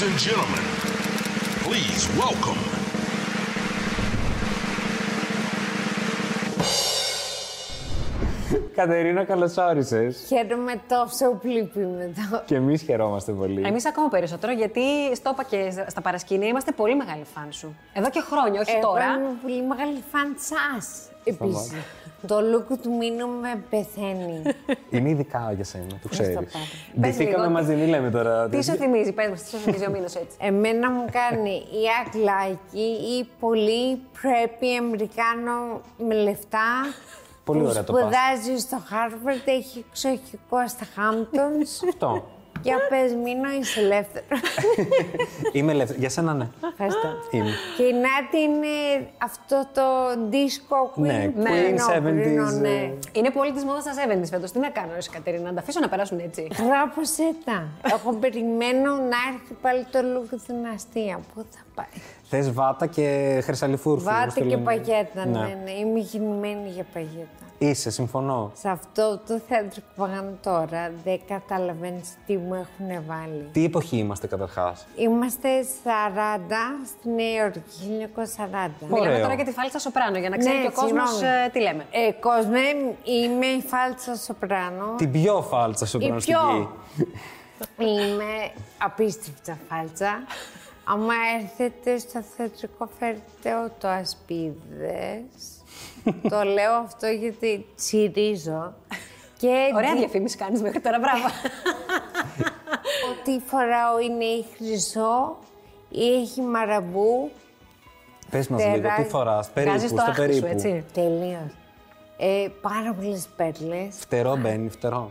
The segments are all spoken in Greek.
Ladies and gentlemen, please welcome Κατερίνα, καλώς όρισες. Χαίρομαι τόσο πολύ που είμαι εδώ. Και εμείς χαιρόμαστε πολύ. Εμείς ακόμα περισσότερο, γιατί στο είπα και στα παρασκήνια είμαστε πολύ μεγάλοι φαν σου. Εδώ και χρόνια, όχι Εγώ τώρα. είμαι πολύ μεγάλη φαν σας, επίσης. Το look του Μίνου με πεθαίνει. Είναι ειδικά για σένα, το ξέρεις. πάρα. Ντυθήκαμε λίγο. μαζί, μην λέμε τώρα. Τι σου θυμίζει, πες μας, τι σου θυμίζει ο Μήνος έτσι. Εμένα μου κάνει η Αγλάκη ή πολύ πρέπει Αμερικάνο με λεφτά. Πολύ που ωραία το πας. σπουδάζει στο Harvard, έχει εξοχικό στα Hamptons. Αυτό. Για πες Μίνο, είσαι ελεύθερο. Είμαι ελεύθερη. Για σένα, ναι. Ευχαριστώ. Είμαι. Και η Νάτι είναι αυτό το disco queen. Ναι, που Queen είναι ο 70s, Bruno, ναι. ε. Είναι πολύ της μόδας στα 70s φέτος. Τι να κάνω, Ρε Κατερίνα, να τα αφήσω να περάσουν έτσι. Γράψε τα. Εγώ περιμένω να έρθει πάλι το look δυναστεία. Πού θα πάει; Θες βάτα και χρυσαλιφούρφου. όπως Βάτε το και λένε. παγέτα, ναι, ναι. Είμαι γεννημένη για παγέτα. Είσαι, συμφωνώ. Σε αυτό το θέατρο που παγάνω τώρα δεν καταλαβαίνεις τι μου έχουν βάλει. Τι εποχή είμαστε καταρχάς; Είμαστε 40 στη Νέα Υόρκη, 1940. Μιλάμε Ωραίο. τώρα για τη φάλτσα σοπράνο, για να ξέρει Ναι, και ο κόσμος συγγνώμη. τι λέμε. Ε, κόσμε, είμαι η φάλτσα σοπράνο. Την πιο φάλτσα σου Η πιο. προνοστική. Είμαι απίστευτα φάλτσα. Άμα έρθετε στο θεατρικό φέρτε το ασπίδες. Το λέω αυτό γιατί τσιρίζω. Και Ωραία δι- διαφήμιση κάνεις μέχρι τώρα, μπράβο. Ό,τι φοράω είναι ή χρυσό ή έχει μαραμπού. Πες μας λίγο, τι Τεράστιο. φοράς. Περίπου, Βγάζεις το στο άχτι σου, περίπου. έτσι. Τελείως. Ε, πάρα πολλές πέρλες. Φτερό μπαίνει, φτερό.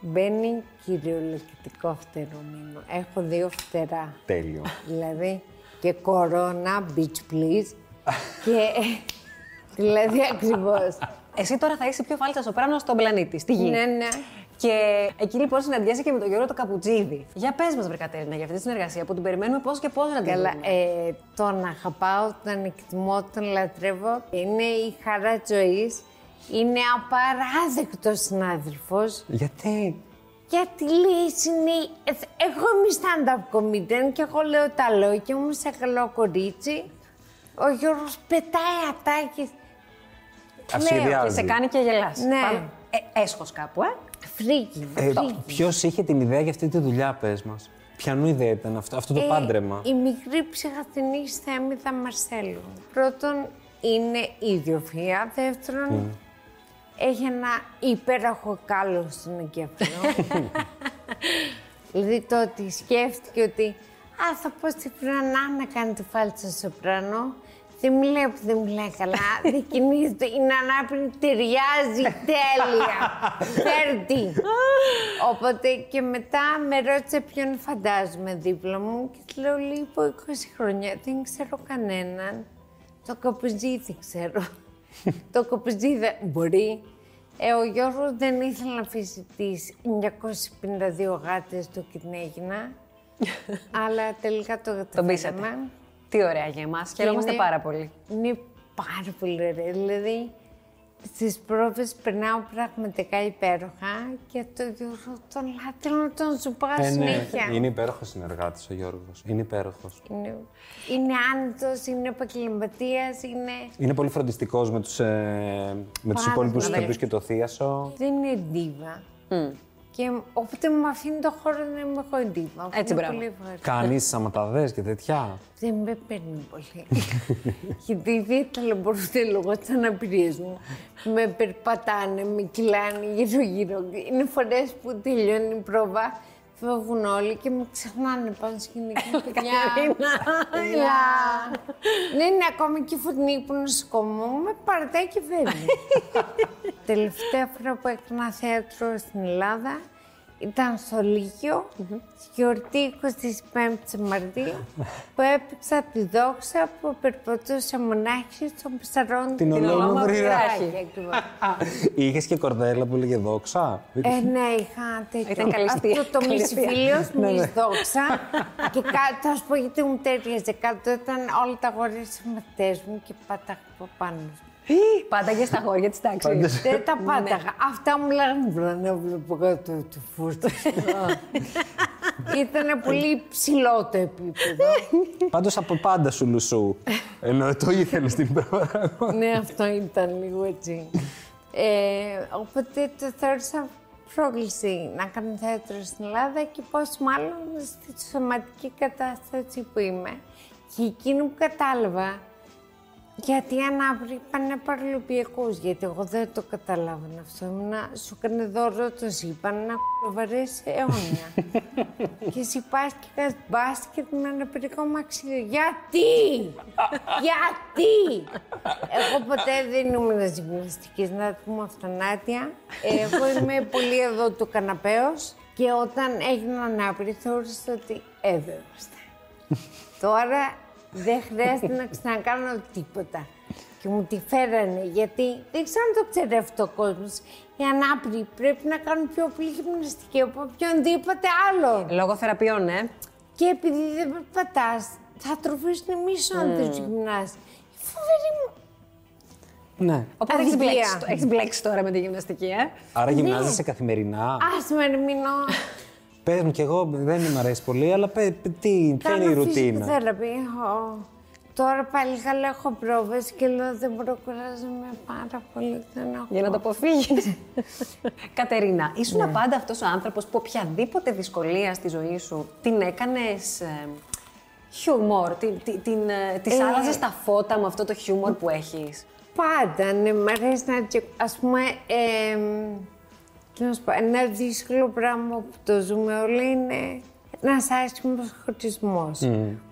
Μπαίνει κυριολεκτικό φτερό μήνο. Έχω δύο φτερά. Τέλειο. Δηλαδή και κορώνα, beach please. και δηλαδή ακριβώς. Εσύ τώρα θα είσαι πιο φάλτσα σοπράνο στον πλανήτη, στη γη. ναι, ναι. Και εκεί λοιπόν συναντιέσαι και με τον Γιώργο το Καπουτζίδη. Για πες μας, Βρε Κατέρινα, για αυτή τη συνεργασία που την περιμένουμε πώς και πώς να την Καλά, δούμε. ε, τον αγαπάω, τον εκτιμώ, τον λατρεύω. Είναι η χαρά της ζωής. Είναι απαράδεκτος συνάδελφος. Γιατί; Γιατί λύση είναι. ε, Εγώ είμαι stand-up comedian και εγώ λέω τα λόγια μου σαν καλό κορίτσι. Ο Γιώργος πετάει ατάκες. Αυτοσχεδιάζει. Και σε κάνει και γελάς. Ναι. Πάμε. Ε, έσχος κάπου, ε. Φρίκη, Ε, φρίκη. Ποιος είχε την ιδέα για αυτή τη δουλειά, πες μας; Ποιανού ιδέα ήταν αυτό, αυτό το Ε, πάντρεμα; Η μικρή ψυχαθηνής Θέμηδα Μαρσέλου. Πρώτον, είναι ιδιοφυα. Δεύτερον, έχει ένα υπέροχο κάλο στον εγκέφαλο. δηλαδή το ότι σκέφτηκε ότι «Α, θα πω στη Φρανά να κάνει τη φάλτσα σοπρανό». Δεν μιλάει που δεν μιλάει καλά, δεν κινείται, είναι ανάπηρη, ταιριάζει τέλεια. Φέρτη. Οπότε και μετά με ρώτησε ποιον φαντάζομαι δίπλα μου και του λέω λίγο 20 χρόνια, δεν ξέρω κανέναν. Το καπουζίδι ξέρω. το καπουζίδι μπορεί. Ε, ο Γιώργος δεν ήθελε να αφήσει τις 952 γάτες του και την έγινα. αλλά τελικά το Τον πείσατε. καταφέραμε. Τι ωραία για εμάς. Χαιρόμαστε Είναι- πάρα πολύ. Είναι πάρα πολύ ωραία. Δηλαδή, στις πρόβες περνάω πραγματικά υπέροχα και το Γιώργο τον λάτρευα, τον σου πάω Ε, ναι. συνέχεια. Είναι υπέροχος συνεργάτης ο Γιώργος. Είναι υπέροχος. Είναι, είναι άνετος, είναι επαγγελματίας, είναι... Είναι πολύ φροντιστικός με τους ε, με τους Πάρα υπόλοιπους πολύ. ηθοποιού και το θίασο. Δεν είναι ντίβα. Και όποτε μου αφήνει το χώρο να είμαι εγώ ντίβα. Αυτό Έτσι, είναι μπράβο. πολύ ευχάριστο. Κάνεις σαματαδέ και τέτοια. Δεν με παίρνει πολύ. Γιατί δεν ταλαιπωρούνται λόγω της αναπηρίας μου. Με περπατάνε, με κυλάνε γύρω-γύρω. Είναι φορές που τελειώνει η πρόβα, φεύγουν όλοι και με ξεχνάνε πάνω σκηνή. Και λέω, Παιδιά, παιδιά. Ναι, είναι ακόμη και η φωτεινή που είναι στο κόμμα μου, με παρατάει και φεύγει. Τελευταία φορά που έκανα θέατρο στην Ελλάδα ήταν στο Λύκειο, στη γιορτή 25 Μαρτίου, που έπαιξα τη δόξα που περπατούσα μονάχη στον ψαρόν Την ολόμαυρη ολόμαυρη ράχη. ράχη. ακριβώς. Είχες και κορδέλα που έλεγε δόξα; Ε, ναι, είχα τέτοιο. Ήταν καλή Αυτό αστεία. το Καλή αστεία. μισοφίλιος, μισδόξα. και κάτω, θα σου πω γιατί μου τέριαζε. Κάτω ήταν όλα τα αγόρια της μαθητές μου και πάταγα από πάνω. Πάνταγε στα χώρια της τάξη. Δεν τα πάταγα. Αυτά μου λέγανε βρε να βλέπω κάτω του φούρτου. Ήταν πολύ ψηλό το επίπεδο. Πάντως από πάντα σου λουσού. Ενώ το ήθελες την προαγωγή. ναι, αυτό ήταν λίγο έτσι. Ε, οπότε το θεώρησα πρόκληση να κάνω θέατρο στην Ελλάδα και πώς μάλλον στη σωματική κατάσταση που είμαι. Και εκείνο που κατάλαβα, γιατί οι ανάπηροι πάνε παραλυπιακούς, γιατί εγώ δεν το καταλάβαινα αυτό. Ήμουνα, σου έκανε δώρο το είπαν να κουβαρέσει αιώνια. και εσύ πας και κάνεις μπάσκετ με ένα παιδικό μαξιλί. Γιατί! Γιατί! Εγώ ποτέ δεν ήμουν γυμναστικής, να το πούμε αυτονάτια. Εγώ είμαι πολύ εδώ του καναπέως και όταν έγινα ανάπηρη θεώρησα ότι έδευστε. Τώρα δεν χρειάζεται να ξανακάνω τίποτα. Και μου τη φέρανε, γιατί δεν ξέρω αν το ξέρει αυτό ο κόσμος. Οι ανάπηροι πρέπει να κάνουν πιο πολύ γυμναστική από οποιονδήποτε άλλο. Λόγω θεραπείων, ναι. Και επειδή δεν περπατάς, θα τροφήσουν μίσο αν δεν γυμνάσει. Φοβερή μου. Ναι. Οπότε έχεις Αδικία. μπλέξει, έχεις μπλέξει τώρα με τη γυμναστική, ε. Άρα γυμνάζεσαι καθημερινά. Α με ερμηνώ. Πες μου κι εγώ, δεν μου αρέσει πολύ, αλλά πε, τι, ποια είναι η Κάνω ρουτίνα; φυσικοθεραπεία. Ω. Τώρα πάλι καλά έχω πρόβες και λέω δεν μπορώ κουράζομαι πάρα πολύ. Δεν έχω. Για να το αποφύγεις. Κατερίνα, ήσουν πάντα αυτός ο άνθρωπος που οποιαδήποτε δυσκολία στη ζωή σου την έκανες χιούμορ, την, την, την, ε, της Ε. άλλαζες τα φώτα με αυτό το χιούμορ που έχεις; Πάντα, ναι, μ' αρέσει να τσεκ... Ας πούμε, ε, τι να σου πω, ένα δύσκολο πράγμα που το ζούμε όλοι είναι ένας άσχημος χωρισμός.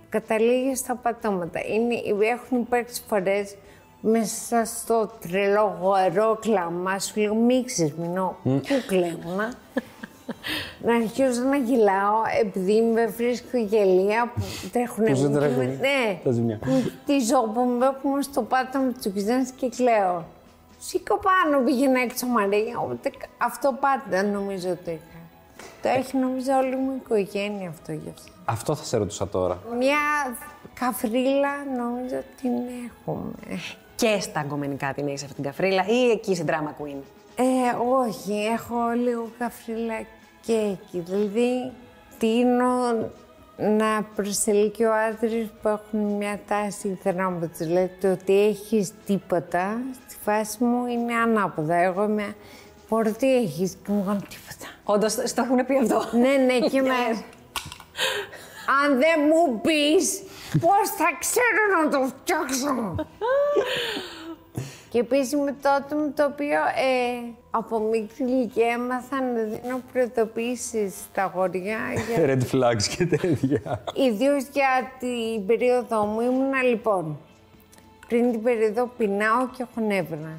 Καταλήγεις στα πατώματα. Είναι, έχουν υπάρξει φορές μέσα στο τρελό γοερό κλάμα σου λέω μη ξεσμηνώ, πού κλαίωνα. να αρχίζω να γελάω επειδή με βρίσκω γελία που τρέχουν Που σου μύκη τρέχουν με- Ναι, τα ζυμιά. τη ζώπου μου έχουμε στο πάτωμα του κουζίνας και κλαίω. Σήκω πάνω, πήγαινα έξω Μαρία. Οπότε αυτό πάντα νομίζω το είχα. Το έχει νομίζω όλη μου η οικογένεια αυτό γι' αυτό. Αυτό θα σε ρωτούσα τώρα. Μια καφρίλα νομίζω την έχουμε. Και στα αγκομενικά την έχεις αυτή την καφρίλα ή εκεί στην drama queen; Ε, όχι, έχω λίγο καφρίλα και εκεί. Δηλαδή, τίνω να προσελκύω άντρες που έχουν μια τάση θεράπευτης. Δηλαδή, το ότι έχεις τίποτα, στη φάση μου είναι ανάποδα. Εγώ είμαι, μπορεί τι έχεις και μου κάνω τίποτα. Όντως, στο έχουν πει αυτό. ναι, ναι, και με... Αν δεν μου πεις, πώς θα ξέρω να το φτιάξω. Και επίσης με τότε με το οποίο ε, από μικρή ηλικία έμαθα να δίνω προειδοποιήσεις στα αγόρια. Για... Red flags και τέτοια. Ιδίως για την περίοδο μου ήμουνα λοιπόν. Πριν την περίοδο πεινάω και έχω νεύρα.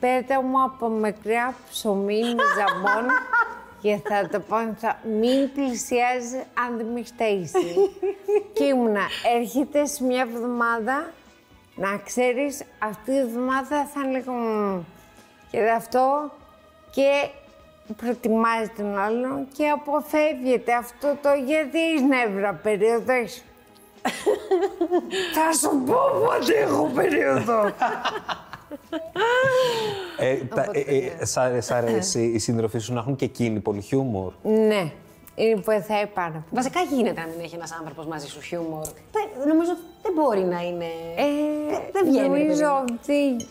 Πέτα μου από μακριά ψωμί με ζαμπόν και θα το πω, θα μην πλησιάζει αν δεν με έχει ταΐσει. και ήμουνα, έρχεται σε μια εβδομάδα να ξέρεις αυτή η εβδομάδα θα είναι λίγο μμμ. και αυτό και προτιμάζει τον άλλον και αποφεύγεται αυτό το γιατί έχει νεύρα περίοδος έχεις. Θα σου πω πότε έχω περίοδο. ε, τα, ε, ε, σ' σ' αρέσει η σύντροφή σου να έχουν και εκείνοι πολύ χιούμορ; ναι, είναι βοηθάει πάρα πολύ. Βασικά γίνεται να μην έχει ένας άνθρωπος μαζί σου χιούμορ. Δεν- νομίζω δεν μπορεί να είναι... Ε, δεν βγαίνει, ρε παιδί Νομίζω μου. ότι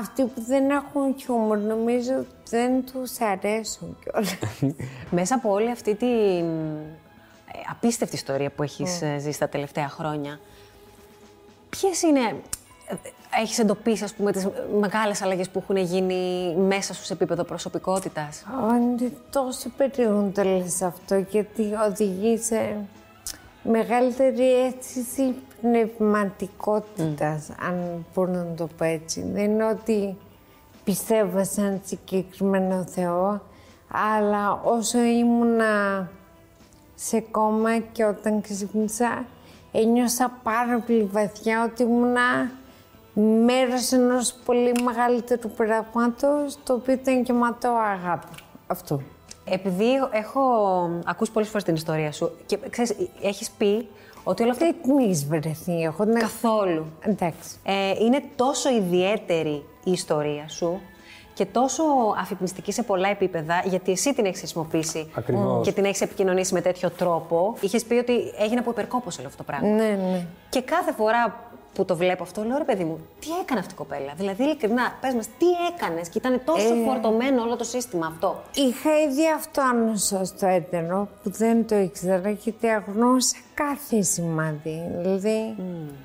αυτοί που δεν έχουν χιούμορ νομίζω ότι δεν τους αρέσουν κιόλας. Μέσα από όλη αυτή την ε, απίστευτη ιστορία που έχεις ε, ζήσει τα τελευταία χρόνια, ποιες είναι, ε, έχεις εντοπίσει ας πούμε τις μεγάλες αλλαγές που έχουν γίνει μέσα σου σε επίπεδο προσωπικότητας; Είναι τόσο περίεργο να το λες αυτό, γιατί οδηγεί σε μεγαλύτερη αίσθηση πνευματικότητας, αν μπορώ να το πω έτσι. Δεν είναι ότι πιστεύω σε έναν συγκεκριμένο Θεό, αλλά όσο ήμουνα σε κόμμα και όταν ξύπνησα, ένιωσα πάρα πολύ βαθιά ότι ήμουνα μέρος ενός πολύ μεγαλύτερου πράγματος, το οποίο ήταν γεμάτο αγάπη. Αυτό. Επειδή έχω ακούσει πολλές φορές την ιστορία σου και ξέρεις, έχεις πει ότι όλα αυτά Δεν την έχεις βρεθεί, έχω να... καθόλου Εντάξει. ε, είναι τόσο ιδιαίτερη η ιστορία σου και τόσο αφυπνιστική σε πολλά επίπεδα, γιατί εσύ την έχεις χρησιμοποιήσει Ακριβώς. και την έχεις επικοινωνήσει με τέτοιο τρόπο. Είχες πει ότι έγινε από υπερκόπωση όλο αυτό το πράγμα. Ναι, ναι. Και κάθε φορά που το βλέπω αυτό, λέω ρε παιδί μου, τι έκανε αυτή η κοπέλα; Δηλαδή, ειλικρινά, πες μας, τι έκανες και ήταν τόσο Ε. φορτωμένο όλο το σύστημα αυτό; Είχα ήδη αυτόνοσο στο έτερο που δεν το ήξερα γιατί αγνώσα κάθε σημάδι. Δηλαδή,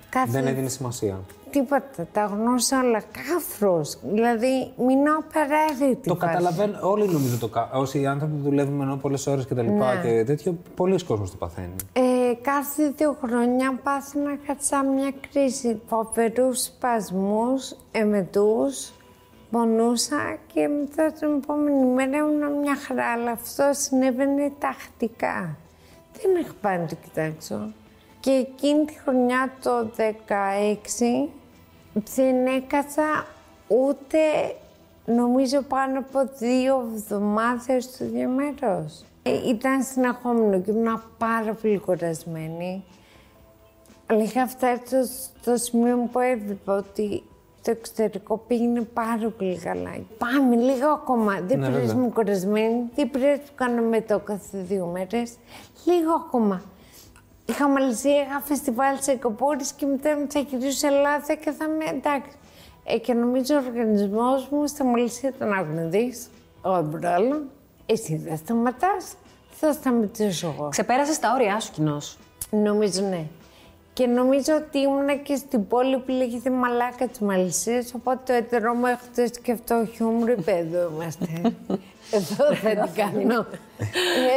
κάθε... Δεν έδινε σημασία. Τίποτα, τα γνώσα όλα κάφρος. Δηλαδή, μείνω απαραίτητη. Το βάση. καταλαβαίνω. Όλοι νομίζω το κάνουν. Όσοι άνθρωποι που δουλεύουν ενώ πολλές ώρες και τα λοιπά Ναι. και τέτοιο, πολλοί κόσμοι το παθαίνει. Ε, κάθε δύο χρόνια πάθαινα κατσά μια κρίση. Φοβερούς σπασμούς, εμετούς, πονούσα και μετά την επόμενη μέρα ήμουν μια χαρά. Αλλά αυτό συνέβαινε τακτικά. Δεν έχω πάει να το κοιτάξω. Και εκείνη τη χρονιά το 16 δεν έκατσα ούτε νομίζω πάνω από δύο εβδομάδες στο ίδιο μέρος. Ε, ήταν συνεχόμενο και ήμουν πάρα πολύ κουρασμένη. Αλλά είχα φτάσει στο, στο σημείο που έβλεπα ότι το εξωτερικό πήγαινε πάρα πολύ καλά. Πάμε λίγο ακόμα. Δεν Ναι, πειράζει βέβαια. μου κουρασμένη, δεν πειράζει που κάνω μετό κάθε δύο μέρες. Λίγο ακόμα. Είχα Μαλαισία, είχα φεστιβάλ σε Εκοπόρης και μετά θα γυρίσω σε Ελλάδα και θα είμαι εντάξει. Ε, και νομίζω ο οργανισμός μου στα Μαλαισία τον άκουνε δεις, ο Εμπρόλο. Εσύ δεν σταματάς, θα σταματήσω εγώ. Ξεπέρασες τα όρια σου κοινώ. Νομίζω ναι. Και νομίζω ότι ήμουνα και στην πόλη που λέγεται Μαλάκα της Μαλισσίας. Οπότε το έτερό μου έχω το σκεφτό χιούμορ, είπε εδώ είμαστε. Εδώ θα την κάνω.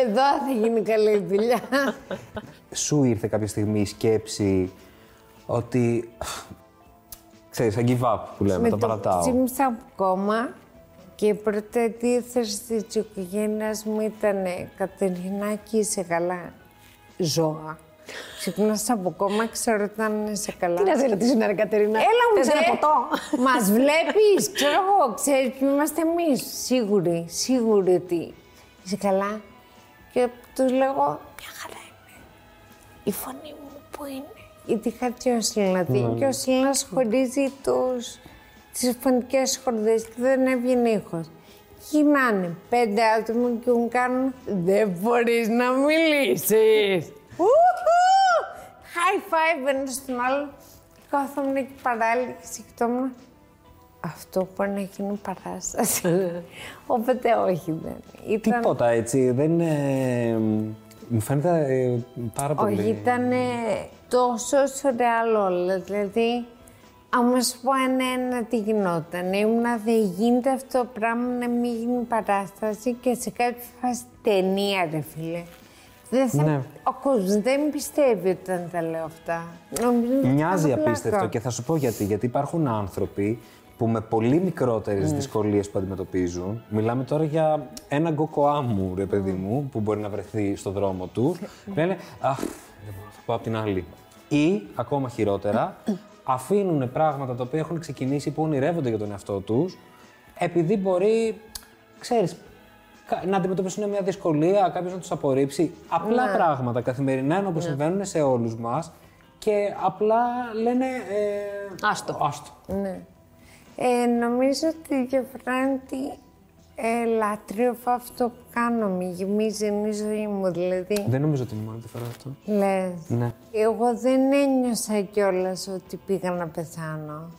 Εδώ θα γίνει καλή δουλειά. Σου ήρθε κάποια στιγμή η σκέψη ότι. ξέρεις, I give up που λέμε, το Με το παρατάω. ξύπνησα από κόμμα και η πρώτη αντίθεση της οικογένειας μου ήταν Κατερινάκη, είσαι καλά. Ζώα. Ξύπνησα από κόμμα, ξέρω ότι ήταν σε καλά. Τι να σε ρωτήσω, ρε Κατερίνα. Έλα μου, Θες ένα τσε. ποτό. Μας βλέπεις, ξέρω εγώ, ξέρεις ποιοι είμαστε εμείς. Σίγουροι, σίγουροι ότι είσαι καλά. Και τους λέγω, μια χαρά είμαι. Η φωνή μου που είναι. Γιατί είχα και ο Σιλναδί και ο Σιλνάς χωρίζει τους, τις φωνικές χορδές και δεν έβγαινε ήχος. Γυρνάνε πέντε άτομα και μου κάνουν «Δεν μπορείς να μιλήσεις». Ουχου! High five ένα στον άλλο. Κάθομαι εκεί παράλληλα και σκεφτόμουν αυτό μπορεί να γίνει παράσταση. Οπότε όχι δεν. Ήταν... Τίποτα έτσι. Δεν είναι. Μου φαίνεται ε, πάρα πολύ. Όχι, ήταν τόσο σουρεάλ όλα. Δηλαδή, άμα σου πω ένα-ένα τι γινόταν. Ήμουνα, δεν γίνεται αυτό το πράγμα να μην γίνει παράσταση και σε κάποια φάση ταινία, ρε φίλε. Δεν θα... Ναι. Ο κόσμος δεν πιστεύει όταν τα λέω αυτά. Νομίζω ότι Μοιάζει κάνω πλάκα. απίστευτο και θα σου πω γιατί. Γιατί υπάρχουν άνθρωποι που με πολύ μικρότερες Ναι. δυσκολίες που αντιμετωπίζουν. Μιλάμε τώρα για ένα γκοκοάμου, ρε παιδί μου, που μπορεί να βρεθεί στο δρόμο του. λένε Αχ, λοιπόν, θα πάω απ' την άλλη. Ή, ακόμα χειρότερα, αφήνουν πράγματα τα οποία έχουν ξεκινήσει που ονειρεύονται για τον εαυτό τους, επειδή μπορεί, ξέρεις, κα- να αντιμετωπίσουν μια δυσκολία, κάποιος να τους απορρίψει. Απλά Ναι. πράγματα καθημερινά ενώ που συμβαίνουν σε όλους μας και απλά λένε. Ε, Άστο. Άστο. Ναι. Ε, νομίζω ότι η διαφορά είναι ότι ε, λατρεύω αυτό που κάνω. Με γεμίζει είναι η ζωή μου, δηλαδή. Δεν νομίζω ότι είναι μόνο διαφορά αυτό. Λες. Ναι. Εγώ δεν ένιωσα κιόλας ότι πήγα να πεθάνω.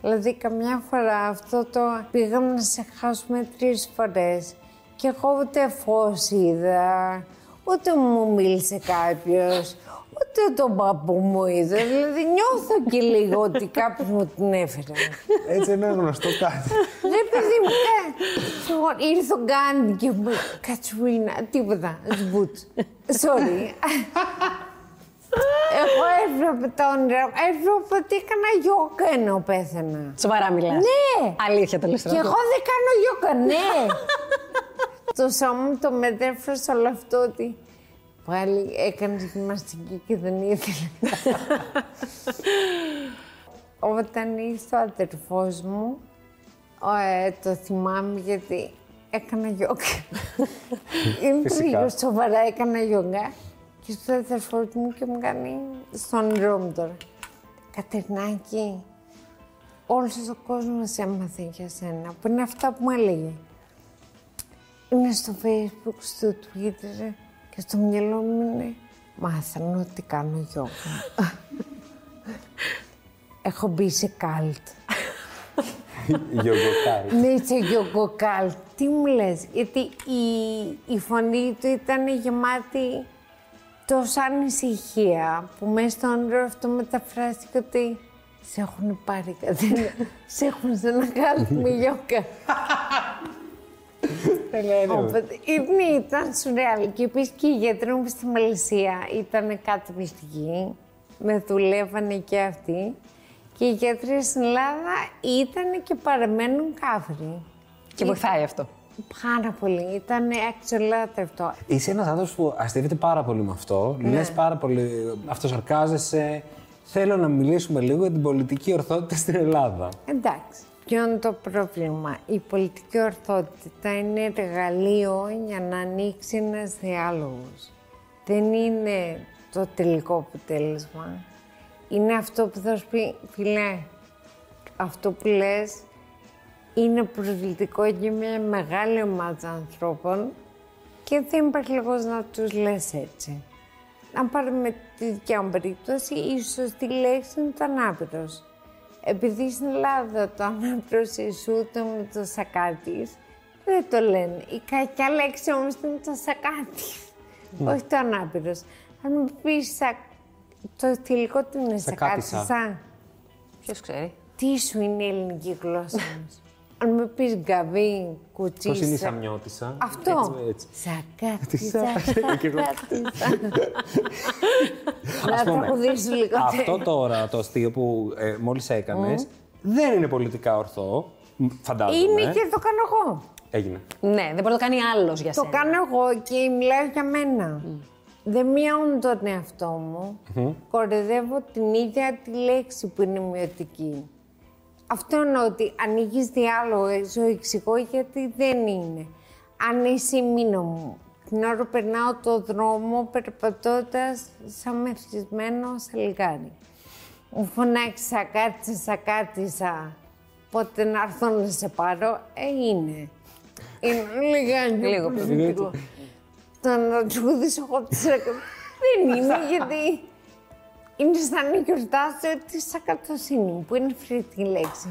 Δηλαδή, καμιά φορά αυτό το πήγαμε να σε χάσουμε τρεις φορές και εγώ ούτε φως είδα, ούτε μου μίλησε κάποιος, ούτε τον παππού μου είδα. Δηλαδή, νιώθω και λίγο ότι κάποιος μου την έφερε. Έτσι είναι γνωστό κάτι. Ρε παιδί μου, κα- Λοιπόν, ήρθε ο Γκάντι και μου είπε Κατσουίνα, τίποτα, σμπουτ. Sorry. Εγώ έβλεπα τα όνειρα, μου, έβλεπα ότι έκανα γιόκα ενώ πέθανα. Σοβαρά μιλάς. Ναι. Αλήθεια το λες Και τώρα. εγώ δεν κάνω γιόκα, ναι. Το σώμα μου το μετέφρασε όλο αυτό ότι πάλι έκανε γυμναστική και δεν ήθελε. Όταν ήρθε ο αδερφός μου, ο, ε, το θυμάμαι γιατί έκανα γιόγκα. Είναι Φυσικά. τρίγο, σοβαρά έκανα γιόγκα. Και στο αδερφό μου και μου κάνει στον όνειρό μου τώρα. Κατερνάκη, όλος ο κόσμος έμαθε για σένα, που είναι αυτά που μου έλεγε. Είναι στο facebook, στο twitter και στο μυαλό μου είναι μάθανε ότι κάνω γιόγκα. Έχω μπει σε καλτ. Γιογκοκάρι. Ναι, σε γιόγκο καλτ. Τι μου λες, γιατί η, η φωνή του ήταν γεμάτη τόσα ανησυχία που μέσα στο όνειρο αυτό μεταφράστηκε ότι σε έχουν πάρει κάτι, σε έχουν σε ένα καλτ με γιόγκα. Οπότε, ναι, ήταν σουρεάλ. Και επίσης και οι γιατροί μου στη Μαλαισία ήταν καταπληκτικοί. Με δουλεύανε και αυτοί. Και οι γιατροί στην Ελλάδα ήταν και παραμένουν κάφροι. Και βοηθάει αυτό. Πάρα πολύ. Ήταν αξιολάτευτο. Είσαι ένας άνθρωπος που αστείευεται πάρα πολύ με αυτό. Ναι. Λες πάρα πολύ. Αυτοσαρκάζεσαι. Θέλω να μιλήσουμε λίγο για την πολιτική ορθότητα στην Ελλάδα. Εντάξει. Ποιο είναι το πρόβλημα; Η πολιτική ορθότητα είναι εργαλείο για να ανοίξει ένας διάλογος. Δεν είναι το τελικό αποτέλεσμα. Είναι αυτό που θα σου πει, φιλέ, αυτό που λες είναι προσβλητικό για μια μεγάλη ομάδα ανθρώπων και δεν υπάρχει λόγος να τους λες έτσι. Να πάρουμε τη δικιά μου περίπτωση, η σωστή λέξη είναι το ανάπηρος. Επειδή στην Ελλάδα το ανάπηρος ισούται με το σακάτης, δεν το λένε. Η κακιά λέξη όμως είναι το σακάτης, όχι το ανάπηρος. Αν μου πεις σα- το τελικό του είναι Σακάτισα. σακάτισα. Ποιος ξέρει; Τι σου είναι η ελληνική γλώσσα μας; Αν μου πεις γκαβί, κουτσί, Πώς είναι η σα- Σαμιώτησα. Αυτό. Έτσι, έτσι. Σακάτισα, Και εγώ. σακάτισα. Να Ας πούμε, τραγουδήσω λίγο. Αυτό τώρα το αστείο που ε, μόλις έκανες δεν είναι πολιτικά ορθό. μ, Φαντάζομαι. Είναι και το κάνω εγώ. Έγινε. Ναι, δεν μπορεί να το κάνει άλλος για Το σένα. κάνω εγώ και μιλάω για μένα. Δεν μειώνω τον εαυτό μου. Κορεδεύω την ίδια τη λέξη που είναι μειωτική. Αυτό εννοώ ότι ανοίγεις διάλογο, σου εξηγώ γιατί δεν είναι. Αν είσαι μήνο μου, την ώρα που περνάω το δρόμο περπατώντας σαν μεθυσμένος σαλιγάρι. Μου φωνάξει σακάτισα, σακάτισα. Πότε να έρθω να σε πάρω, ε, είναι. Είναι λιγάκι Λίγο προσωπικό. Το να τραγουδήσω εγώ τη σακάτισα. Δεν είναι, γιατί είναι σαν να γιορτάσω τη σακατοσύνη μου, που είναι φρύτη λέξη.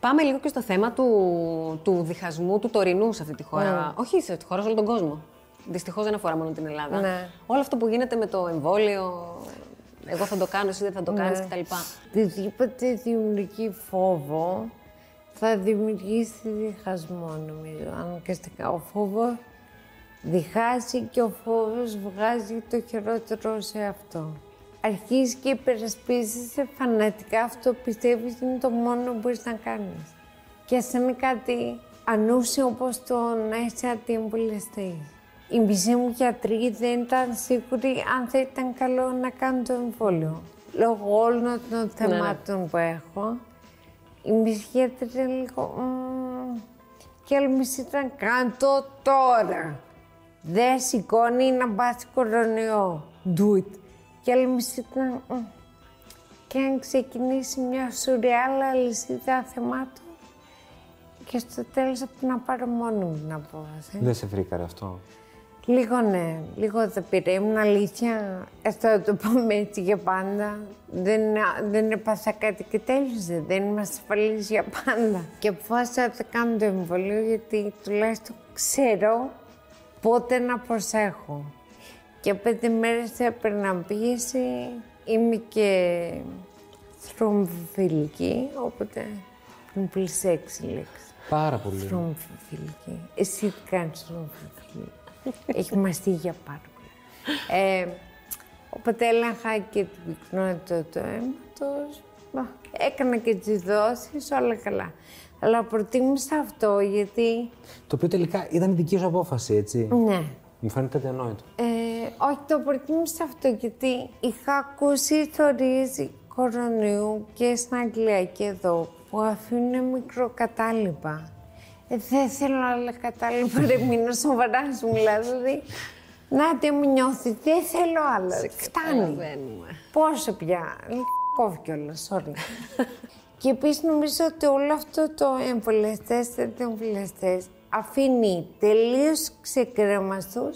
Πάμε λίγο και στο θέμα του, του διχασμού του τωρινού σε αυτή τη χώρα. Όχι σε αυτή τη χώρα, σε όλο τον κόσμο. Δυστυχώς δεν αφορά μόνο την Ελλάδα. Ναι. Όλο αυτό που γίνεται με το εμβόλιο, εγώ θα το κάνω, εσύ δεν θα το κάνεις κτλ. Οτιδήποτε δημιουργεί φόβο θα δημιουργήσει διχασμό, νομίζω. Αναγκαστικά ο φόβος διχάζει και ο φόβος βγάζει το χειρότερο σε αυτό. Αρχίζεις και υπερασπίζεσαι φανατικά αυτό που πιστεύεις είναι το μόνο που μπορείς να κάνεις. Και ας είναι κάτι ανούσιο όπως το να είσαι αντιεμβολιαστής. Οι μισοί μου γιατροί δεν ήταν σίγουροι αν θα ήταν καλό να κάνουν το εμβόλιο. Λόγω όλων των θεμάτων που έχω, οι μισοί γιατροί ήταν λίγο... «Μμμ». Και άλλοι μισοί ήταν κάντο τώρα. Δεν σηκώνει να πας κορονοϊό. Do it. Και άλλοι μισοί ήταν... «Μμ». Και αν ξεκινήσει μια σουρεάλα λυσίδα θεμάτων, και στο τέλος θα να πάρω μόνη μου την απόφαση. Δεν σε βρήκαρε αυτό; Λίγο ναι, λίγο δεν πήρε. Ήμουν αλήθεια. Ε, θα το πούμε έτσι για πάντα. Δεν, δεν έπαθα κάτι και τέλειωσε. Δεν είμαστε ασφαλείς για πάντα. Και αποφάσισα να κάνω το εμβολίο γιατί τουλάχιστον ξέρω πότε να προσέχω. Και πέντε μέρες έπαιρνα πίεση. Είμαι και θρομβοφιλική, οπότε είναι πολύ σεξι λέξη. Πάρα πολύ. Θρομβοφιλική. Εσύ τι κάνεις θρομβοφιλική. Έχει μαστίγια πάρα πολύ. Ε, οπότε έλεγχα και την πυκνότητα του αίματος. Μα, Έκανα και τις δόσεις, όλα καλά. Αλλά προτίμησα αυτό γιατί, Το οποίο τελικά ήταν η δική σου απόφαση, έτσι. ναι, Μου φαίνεται αδιανόητο. Ε, όχι, το προτίμησα αυτό γιατί είχα ακούσει ιστορίες κορονοϊού και στην Αγγλία και εδώ που αφήνουν μικροκατάλοιπα. Ε, δεν θέλω άλλα κατάλοιπα, ρε μήνα σοβαρά σου μιλάω, δηλαδή. Να τι μου νιώθει, δεν θέλω άλλα. Φτάνει. Πόσο πια. Κόβει κιόλας, sorry. Και επίσης νομίζω ότι όλο αυτό το εμβολιαστές, εμβολιαστές αφήνει τελείως ξεκρέμαστου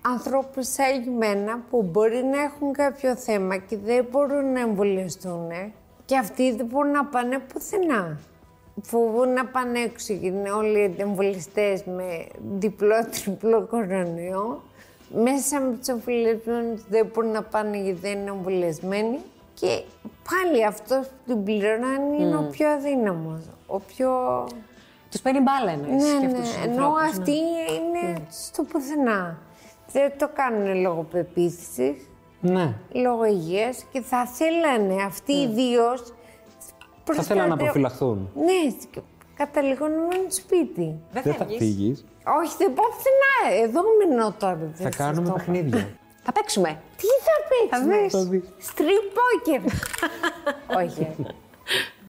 ανθρώπους σαν εμένα που μπορεί να έχουν κάποιο θέμα και δεν μπορούν να εμβολιαστούν και αυτοί δεν μπορούν να πάνε πουθενά. Φοβούν να πάνε έξω γιατί είναι όλοι οι εμβολιαστέ με διπλό-τριπλό κορονοϊό. Μέσα με τους εμβολιασμένους δεν μπορούν να πάνε γιατί δεν είναι εμβολιασμένοι. Και πάλι αυτός που την πληρώνει είναι ο πιο αδύναμος. Ο πιο. Τους παίρνει μπάλα εννοείς Ναι, και ναι, αυτούς τους ενώ ανθρώπους, ναι. αυτοί είναι στο πουθενά. Δεν το κάνουν λόγω πεποίθησης, Ναι. λόγω υγείας και θα θέλανε αυτοί ιδίω. Θα θέλανε να προφυλαχθούν. Ναι, και καταλήγω να μένουν σπίτι. Δεν, Δεν θα φεύγεις. φύγεις. Όχι, δεν πάω πουθενά. Εδώ μείνω τώρα. Θα δεν κάνουμε σας το είπα. παιχνίδια. Θα παίξουμε. Τι θα παίξουμε. Θα δεις. Street poker. Όχι.